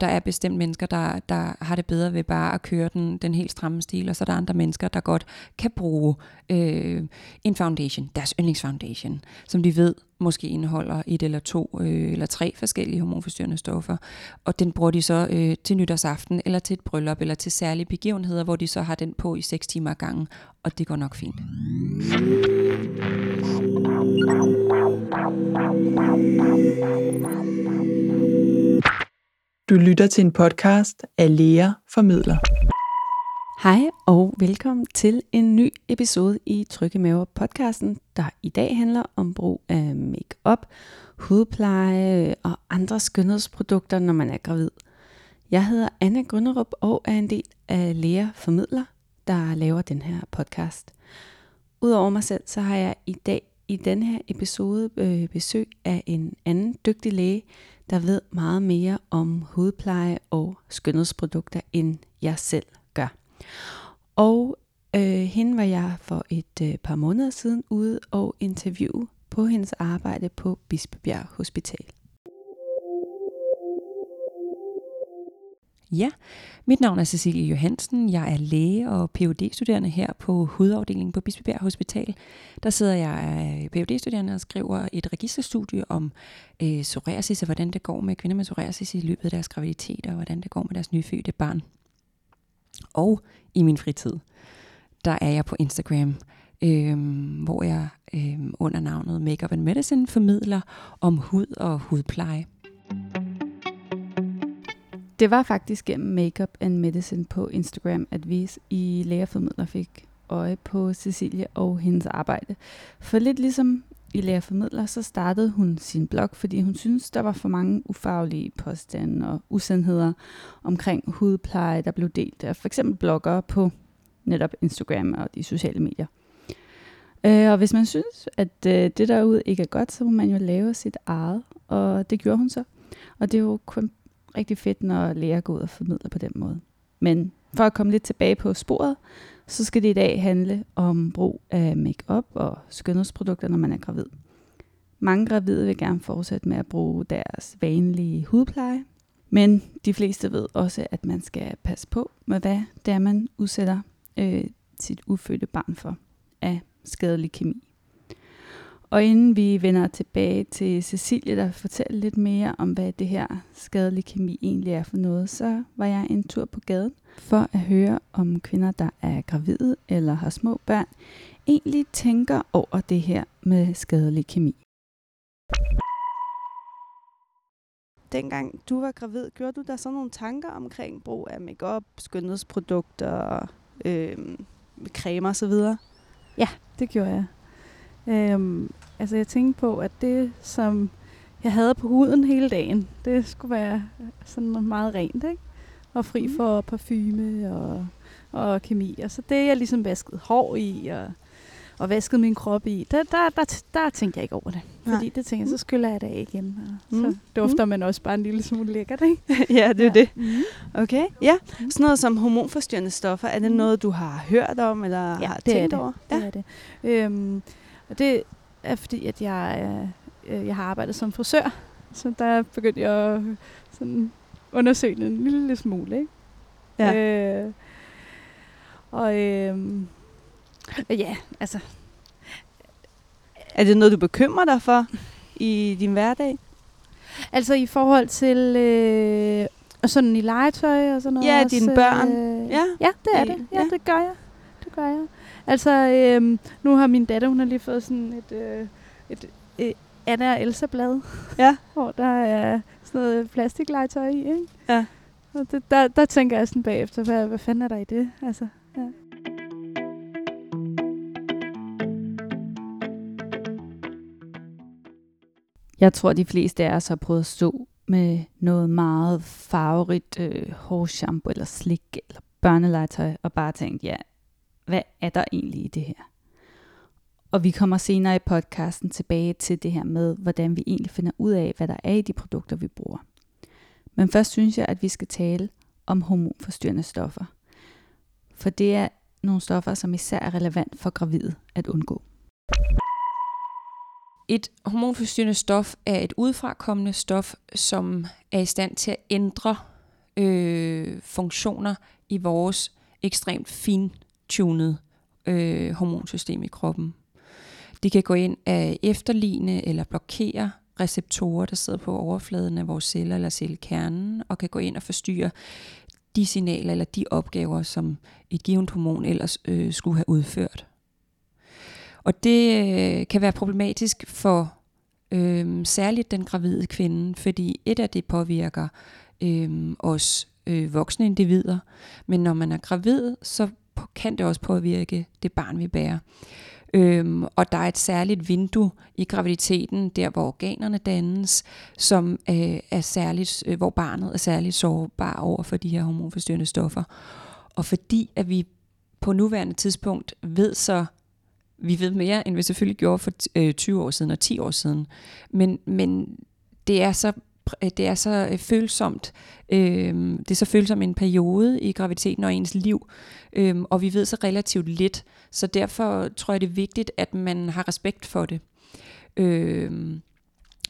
Der er bestemt mennesker, der, der har det bedre ved bare at køre den, den helt stramme stil, og så er der andre mennesker, der godt kan bruge øh, en foundation, deres yndlingsfoundation, som de ved måske indeholder et eller to øh, eller tre forskellige hormonforstyrrende stoffer. Og den bruger de så øh, til nytårsaften, eller til et bryllup, eller til særlige begivenheder, hvor de så har den på i 6 timer gangen, og det går nok fint. Du lytter til en podcast af Lea Formidler. Hej og velkommen til en ny episode i Trygge Maver podcasten, der i dag handler om brug af makeup, hudpleje og andre skønhedsprodukter, når man er gravid. Jeg hedder Anna Grønnerup og er en del af Lea Formidler, der laver den her podcast. Udover mig selv, så har jeg i dag i den her episode øh, besøg af en anden dygtig læge, der ved meget mere om hudpleje og skønhedsprodukter, end jeg selv gør. Og øh, hende var jeg for et øh, par måneder siden ude og interviewe på hendes arbejde på Bispebjerg Hospital. Ja, mit navn er Cecilie Johansen. Jeg er læge og phd studerende her på hudafdelingen på Bispebjerg Hospital. Der sidder jeg øh, phd studerende og skriver et registerstudie om øh, psoriasis og hvordan det går med kvinder med psoriasis i løbet af deres graviditet og hvordan det går med deres nyfødte barn. Og i min fritid, der er jeg på Instagram, øh, hvor jeg øh, under navnet Makeup and Medicine formidler om hud og hudpleje. Det var faktisk gennem Makeup and Medicine på Instagram, at vi i Lægerformidler fik øje på Cecilie og hendes arbejde. For lidt ligesom i Lægerformidler, så startede hun sin blog, fordi hun syntes, der var for mange ufaglige påstande og usandheder omkring hudpleje, der blev delt af for eksempel bloggere på netop Instagram og de sociale medier. Øh, og hvis man synes, at øh, det derude ikke er godt, så må man jo lave sit eget, og det gjorde hun så. Og det er jo kun rigtig fedt, når læger går ud og formidler på den måde. Men for at komme lidt tilbage på sporet, så skal det i dag handle om brug af makeup og skønhedsprodukter, når man er gravid. Mange gravide vil gerne fortsætte med at bruge deres vanlige hudpleje, men de fleste ved også, at man skal passe på med, hvad det er, man udsætter øh, sit ufødte barn for af skadelig kemi. Og inden vi vender tilbage til Cecilie, der fortæller lidt mere om, hvad det her skadelige kemi egentlig er for noget, så var jeg en tur på gaden for at høre, om kvinder, der er gravide eller har små børn, egentlig tænker over det her med skadelig kemi. Dengang du var gravid, gjorde du der så nogle tanker omkring brug af makeup, skønhedsprodukter, øh, cremer osv.? Ja, det gjorde jeg. Øhm, altså jeg tænkte på, at det, som jeg havde på huden hele dagen, det skulle være sådan meget rent, ikke? Og fri mm. for parfume og, og kemi. Og så det, jeg ligesom vaskede hår i og, og vaskede min krop i, der, der, der, der tænkte jeg ikke over det. Fordi Nej. det tænkte jeg, så mm. skyller jeg det af igen. Og mm. Så dufter mm. man også bare en lille smule lækkert, ikke? ja, det er ja. det. Mm. Okay, ja. Mm. Sådan noget som hormonforstyrrende stoffer, er det mm. noget, du har hørt om, eller ja, har det tænkt er det. over? Ja, det er det. Øhm, og det er fordi, at jeg, øh, jeg har arbejdet som frisør, så der begyndte jeg at sådan undersøge den en lille smule. Ikke? Ja. Øh, og øh, ja, altså... Er det noget, du bekymrer dig for i din hverdag? Altså i forhold til øh, sådan i legetøj og sådan noget? Ja, dine børn. Øh, ja. ja, det er det. Ja, ja, det gør jeg. Det gør jeg. Altså, øhm, nu har min datter, hun har lige fået sådan et, øh, et øh, Anna og Elsa-blad, ja. hvor der er sådan noget plastiklegetøj i, ikke? Ja. Og det, der, der tænker jeg sådan bagefter, hvad, hvad fanden er der i det? Altså, ja. Jeg tror, de fleste af os har prøvet at stå med noget meget farverigt øh, hårshampoo eller slik eller børnelegetøj og bare tænkt, ja, hvad er der egentlig i det her? Og vi kommer senere i podcasten tilbage til det her med, hvordan vi egentlig finder ud af, hvad der er i de produkter, vi bruger. Men først synes jeg, at vi skal tale om hormonforstyrrende stoffer. For det er nogle stoffer, som især er relevant for gravide at undgå. Et hormonforstyrrende stof er et udfrakommende stof, som er i stand til at ændre øh, funktioner i vores ekstremt tunet øh, hormonsystem i kroppen. De kan gå ind af efterligne eller blokere receptorer, der sidder på overfladen af vores celler eller cellekernen, og kan gå ind og forstyrre de signaler eller de opgaver, som et givet hormon ellers øh, skulle have udført. Og det øh, kan være problematisk for øh, særligt den gravide kvinde, fordi et af det påvirker øh, os øh, voksne individer, men når man er gravid, så kan det også påvirke det barn, vi bærer. Øhm, og der er et særligt vindue i graviditeten, der hvor organerne dannes, som øh, er særligt, øh, hvor barnet er særligt sårbar over for de her hormonforstyrrende stoffer. Og fordi at vi på nuværende tidspunkt ved så vi ved mere, end vi selvfølgelig gjorde for øh, 20 år siden og 10 år siden. Men, men det er så Øh, øh, øhm, det er så følsomt. Øh, det er så følsom en periode i graviditeten og ens liv, øh, og vi ved så relativt lidt. Så derfor tror jeg, det er vigtigt, at man har respekt for det. Øh,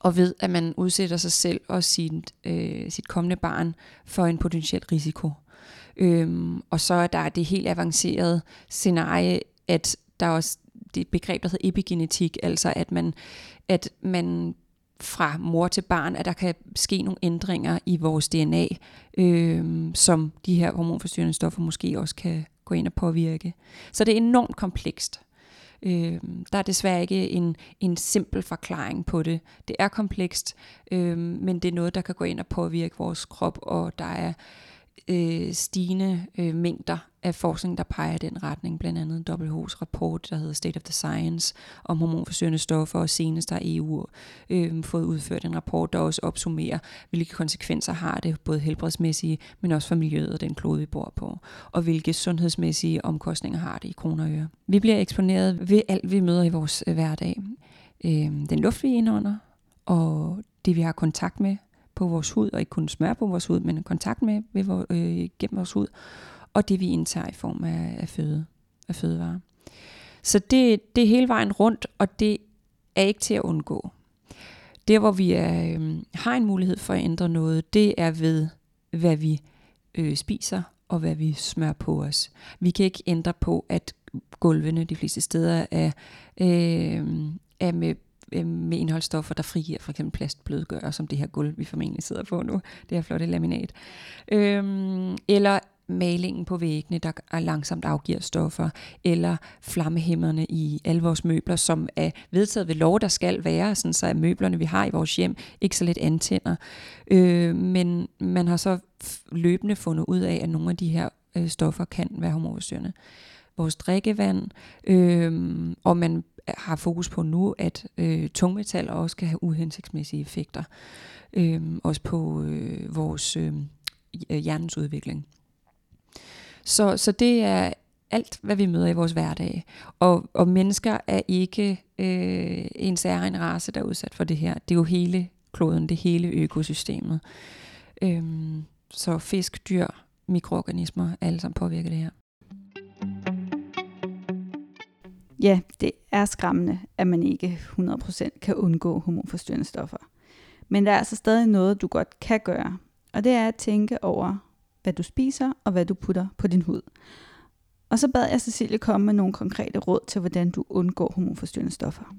og ved, at man udsætter sig selv og sit, øh, sit kommende barn for en potentiel risiko. Øhm, og så er der det helt avancerede scenarie, at der er også det begreb, der hedder epigenetik, altså at man, at man fra mor til barn, at der kan ske nogle ændringer i vores DNA, øh, som de her hormonforstyrrende stoffer måske også kan gå ind og påvirke. Så det er enormt komplekst. Øh, der er desværre ikke en, en simpel forklaring på det. Det er komplekst, øh, men det er noget, der kan gå ind og påvirke vores krop, og der er øh, Øh, stigende øh, mængder af forskning, der peger i den retning. Blandt andet WHO's rapport, der hedder State of the Science, om hormonforstyrrende stoffer, og senest har EU øh, fået udført en rapport, der også opsummerer, hvilke konsekvenser har det, både helbredsmæssige, men også for miljøet og den klode, vi bor på, og hvilke sundhedsmæssige omkostninger har det i kroner og øre. Vi bliver eksponeret ved alt, vi møder i vores øh, hverdag. Øh, den luft, vi indånder, og det, vi har kontakt med, på vores hud, og ikke kun smør på vores hud, men kontakt med ved, øh, gennem vores hud, og det vi indtager i form af, af føde, af fødevarer. Så det, det er hele vejen rundt, og det er ikke til at undgå. Der hvor vi er, øh, har en mulighed for at ændre noget, det er ved, hvad vi øh, spiser og hvad vi smører på os. Vi kan ikke ændre på, at gulvene de fleste steder er, øh, er med øh, med indholdsstoffer, der frigiver for eksempel plastblødgør, som det her gulv, vi formentlig sidder på nu, det her flotte laminat. Øhm, eller malingen på væggene, der langsomt afgiver stoffer, eller flammehæmmerne i alle vores møbler, som er vedtaget ved lov, der skal være, sådan så at møblerne, vi har i vores hjem, ikke så lidt antænder. Øh, men man har så løbende fundet ud af, at nogle af de her øh, stoffer kan være hormonforstyrrende. Vores drikkevand, øh, og man har fokus på nu, at øh, tungmetaller også kan have uhensigtsmæssige effekter, øh, også på øh, vores øh, hjernens udvikling. Så, så det er alt, hvad vi møder i vores hverdag. Og, og mennesker er ikke øh, en særlig race, der er udsat for det her. Det er jo hele kloden, det hele økosystemet. Øhm, så fisk, dyr, mikroorganismer, alle sammen påvirker det her. Ja, det er skræmmende, at man ikke 100% kan undgå hormonforstyrrende stoffer. Men der er altså stadig noget, du godt kan gøre. Og det er at tænke over, hvad du spiser og hvad du putter på din hud. Og så bad jeg Cecilie komme med nogle konkrete råd til, hvordan du undgår hormonforstyrrende stoffer.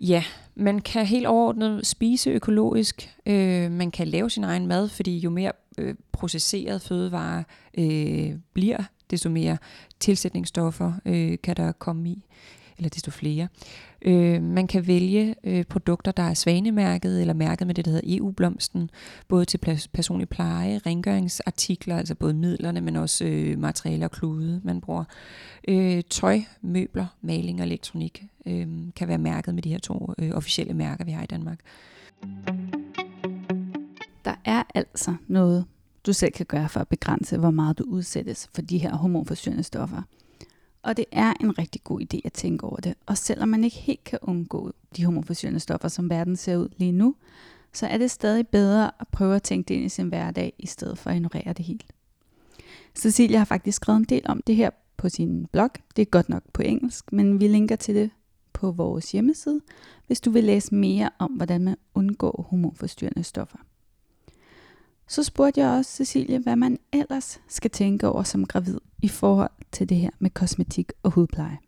Ja, man kan helt overordnet spise økologisk. Øh, man kan lave sin egen mad, fordi jo mere øh, processeret fødevare øh, bliver, desto mere tilsætningsstoffer øh, kan der komme i, eller desto flere. Øh, man kan vælge øh, produkter, der er svanemærket eller mærket med det, der hedder EU-blomsten, både til personlig pleje, rengøringsartikler, altså både midlerne, men også øh, materialer og klude, man bruger. Øh, tøj, møbler, maling og elektronik øh, kan være mærket med de her to øh, officielle mærker, vi har i Danmark. Der er altså noget du selv kan gøre for at begrænse, hvor meget du udsættes for de her hormonforstyrrende stoffer. Og det er en rigtig god idé at tænke over det. Og selvom man ikke helt kan undgå de hormonforstyrrende stoffer, som verden ser ud lige nu, så er det stadig bedre at prøve at tænke det ind i sin hverdag, i stedet for at ignorere det helt. Cecilia har faktisk skrevet en del om det her på sin blog. Det er godt nok på engelsk, men vi linker til det på vores hjemmeside, hvis du vil læse mere om, hvordan man undgår hormonforstyrrende stoffer så spurgte jeg også Cecilie, hvad man ellers skal tænke over som gravid i forhold til det her med kosmetik og hudpleje.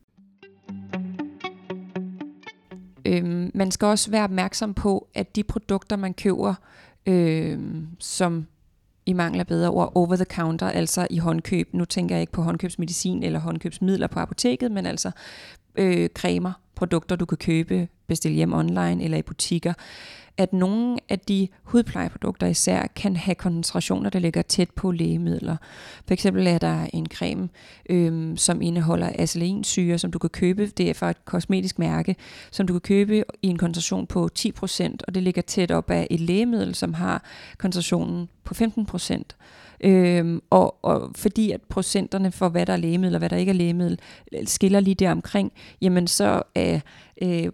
Øhm, man skal også være opmærksom på, at de produkter, man køber, øhm, som i mangler af bedre ord, over the counter, altså i håndkøb. Nu tænker jeg ikke på håndkøbsmedicin eller håndkøbsmidler på apoteket, men altså øh, cremer, produkter, du kan købe, bestille hjem online eller i butikker at nogle af de hudplejeprodukter især kan have koncentrationer, der ligger tæt på lægemidler. For eksempel er der en creme, øhm, som indeholder acelylensyre, som du kan købe. Det er fra et kosmetisk mærke, som du kan købe i en koncentration på 10%, og det ligger tæt op af et lægemiddel, som har koncentrationen på 15%. Øhm, og, og fordi at procenterne for, hvad der er lægemiddel og hvad der ikke er lægemiddel, skiller lige der omkring, jamen så er øh,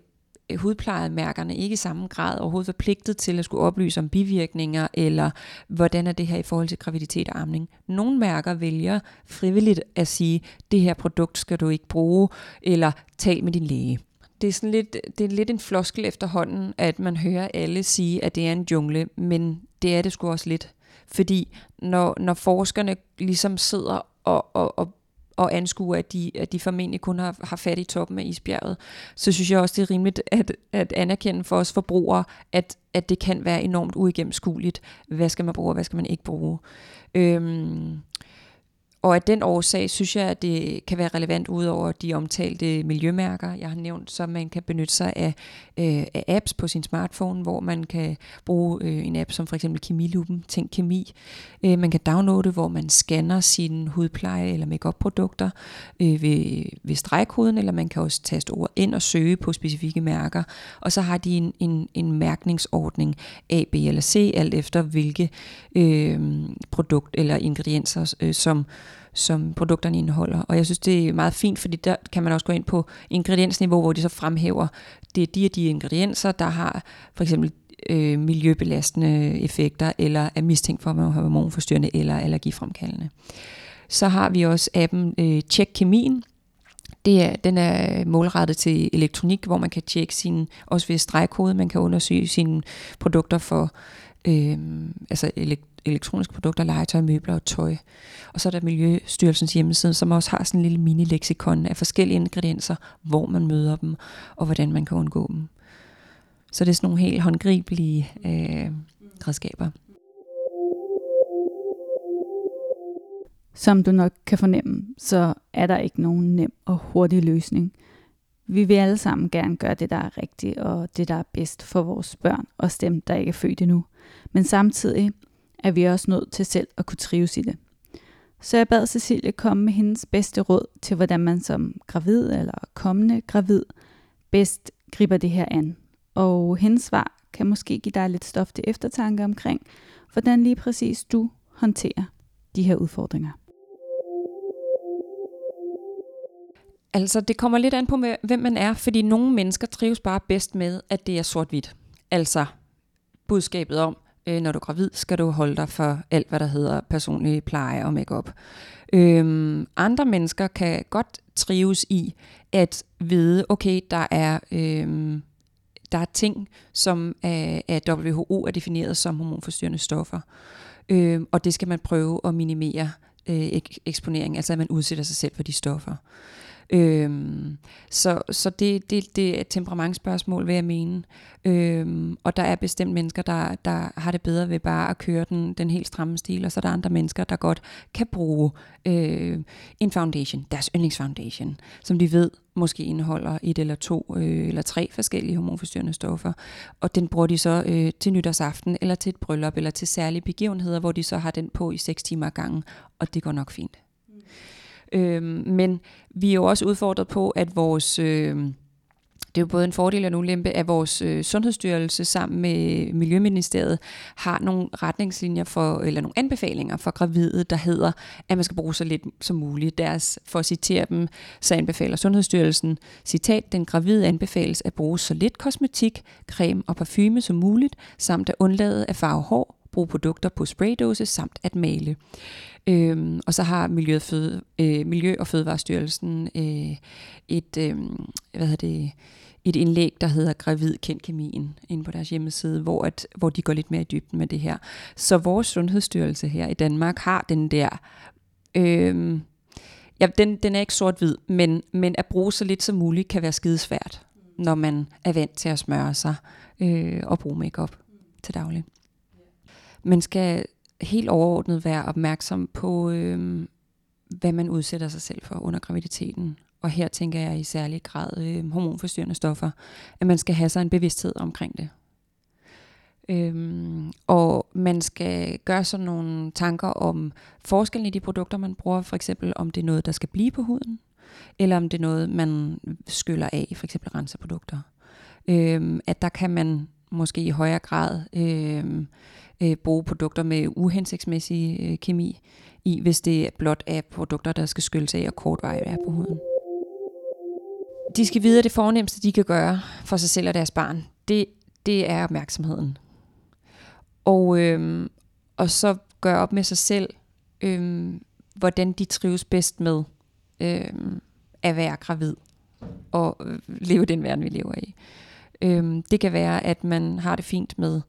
Øh, hudplejemærkerne ikke i samme grad overhovedet forpligtet til at skulle oplyse om bivirkninger, eller hvordan er det her i forhold til graviditet og amning. Nogle mærker vælger frivilligt at sige, det her produkt skal du ikke bruge, eller tal med din læge. Det er, sådan lidt, det er lidt en floskel efterhånden, at man hører alle sige, at det er en jungle, men det er det sgu også lidt. Fordi når, når forskerne ligesom sidder og, og, og og anskue, at de, at de formentlig kun har, har fat i toppen af isbjerget, så synes jeg også, det er rimeligt at, at anerkende for os forbrugere, at, at det kan være enormt uigennemskueligt. Hvad skal man bruge, og hvad skal man ikke bruge? Øhm, og af den årsag synes jeg, at det kan være relevant ud over de omtalte miljømærker, jeg har nævnt, så man kan benytte sig af, øh, af apps på sin smartphone, hvor man kan bruge øh, en app som for eksempel Kemiluppen, Tænk Kemi. Øh, man kan downloade, hvor man scanner sine hudpleje- eller makeup-produkter øh, ved, ved stregkoden, eller man kan også taste ord ind og søge på specifikke mærker. Og så har de en, en, en mærkningsordning A, B eller C, alt efter hvilke øh, produkt eller ingredienser, øh, som som produkterne indeholder. Og jeg synes, det er meget fint, fordi der kan man også gå ind på ingrediensniveau, hvor de så fremhæver, det er de og de ingredienser, der har for eksempel øh, miljøbelastende effekter, eller er mistænkt for at være hormonforstyrrende eller allergifremkaldende. Så har vi også appen øh, Check Kemien, det er, den er målrettet til elektronik, hvor man kan tjekke sin, også ved stregkode, man kan undersøge sine produkter for øh, altså elektroniske produkter, legetøj, møbler og tøj. Og så er der Miljøstyrelsens hjemmeside, som også har sådan en lille mini-leksikon af forskellige ingredienser, hvor man møder dem, og hvordan man kan undgå dem. Så det er sådan nogle helt håndgribelige øh, redskaber. Som du nok kan fornemme, så er der ikke nogen nem og hurtig løsning. Vi vil alle sammen gerne gøre det, der er rigtigt, og det, der er bedst for vores børn, og dem, der ikke er født endnu. Men samtidig er vi også nødt til selv at kunne trives i det. Så jeg bad Cecilie komme med hendes bedste råd til, hvordan man som gravid eller kommende gravid bedst griber det her an. Og hendes svar kan måske give dig lidt stof til eftertanke omkring, hvordan lige præcis du håndterer de her udfordringer. Altså, det kommer lidt an på, hvem man er, fordi nogle mennesker trives bare bedst med, at det er sort-hvidt. Altså, budskabet om, øh, når du er gravid, skal du holde dig for alt, hvad der hedder personlig pleje og makeup. Øhm, andre mennesker kan godt trives i at vide, okay, der er, øhm, der er ting, som af, af WHO er defineret som hormonforstyrrende stoffer. Øhm, og det skal man prøve at minimere øh, eksponering, altså at man udsætter sig selv for de stoffer. Øhm, så så det, det, det er et temperamentsspørgsmål, vil jeg mene. Øhm, og der er bestemt mennesker, der, der har det bedre ved bare at køre den, den helt stramme stil, og så er der andre mennesker, der godt kan bruge øh, en foundation, deres yndlingsfoundation, som de ved måske indeholder et eller to øh, eller tre forskellige hormonforstyrrende stoffer. Og den bruger de så øh, til nytårsaften, eller til et bryllup, eller til særlige begivenheder, hvor de så har den på i 6 timer gangen, og det går nok fint. Øh, men vi er jo også udfordret på, at vores... Øh, det er jo både en fordel og en ulempe, at vores øh, sundhedsstyrelse sammen med Miljøministeriet har nogle retningslinjer for, eller nogle anbefalinger for gravide, der hedder, at man skal bruge så lidt som muligt. Deres, for at citere dem, så anbefaler Sundhedsstyrelsen, citat, den gravide anbefales at bruge så lidt kosmetik, creme og parfume som muligt, samt at undlade at farve hår, bruge produkter på spraydåse samt at male. Øhm, og så har Miljø, Føde, øh, Miljø- og Fødevarestyrelsen øh, et, øh, hvad hedder det, et indlæg, der hedder Gravid Kend Kemien, inde på deres hjemmeside, hvor, at, hvor de går lidt mere i dybden med det her. Så vores sundhedsstyrelse her i Danmark har den der... Øh, ja, den, den er ikke sort-hvid, men, men at bruge så lidt som muligt kan være skidesvært, når man er vant til at smøre sig øh, og bruge makeup til daglig. Man skal helt overordnet være opmærksom på, øh, hvad man udsætter sig selv for under graviditeten. Og her tænker jeg i særlig grad øh, hormonforstyrrende stoffer, at man skal have sig en bevidsthed omkring det. Øhm, og man skal gøre sådan nogle tanker om forskellen i de produkter, man bruger. For eksempel om det er noget, der skal blive på huden, eller om det er noget, man skyller af, for eksempel renseprodukter. Øhm, at der kan man måske i højere grad øh, øh, bruge produkter med uhensigtsmæssig øh, kemi i, hvis det blot er produkter, der skal skylles af og kortvarigt er på huden. De skal vide, at det fornemmeste, de kan gøre for sig selv og deres barn, det, det er opmærksomheden. Og, øh, og så gøre op med sig selv, øh, hvordan de trives bedst med øh, at være gravid og øh, leve den verden, vi lever i. Øhm, det kan være, at man har det fint med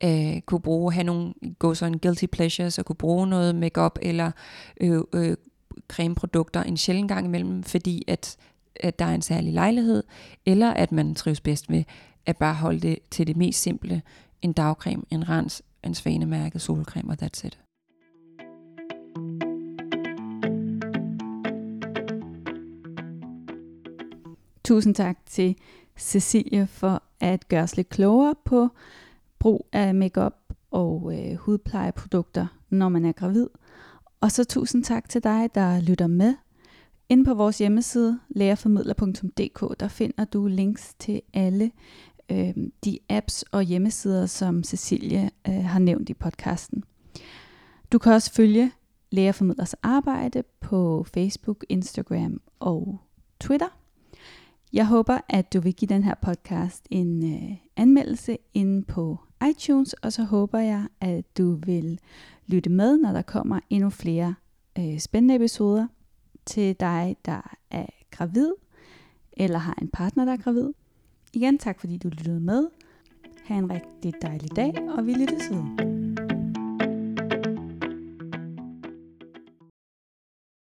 at øh, kunne bruge, have nogle gå sådan guilty pleasures, og kunne bruge noget makeup eller øh, øh, cremeprodukter en sjældent gang imellem, fordi at, at der er en særlig lejlighed, eller at man trives bedst med at bare holde det til det mest simple, en dagcreme, en rens, en svanemærket solcreme, og that's it. Tusind tak til Cecilie for at gøre os lidt klogere på brug af makeup og øh, hudplejeprodukter, når man er gravid. Og så tusind tak til dig, der lytter med. Inde på vores hjemmeside, lærerformidler.dk, der finder du links til alle øh, de apps og hjemmesider, som Cecilie øh, har nævnt i podcasten. Du kan også følge Lærerformidlers arbejde på Facebook, Instagram og Twitter. Jeg håber, at du vil give den her podcast en øh, anmeldelse inde på iTunes, og så håber jeg, at du vil lytte med, når der kommer endnu flere øh, spændende episoder til dig, der er gravid, eller har en partner, der er gravid. Igen tak, fordi du lyttede med. Ha' en rigtig dejlig dag, og vi lyttes ved.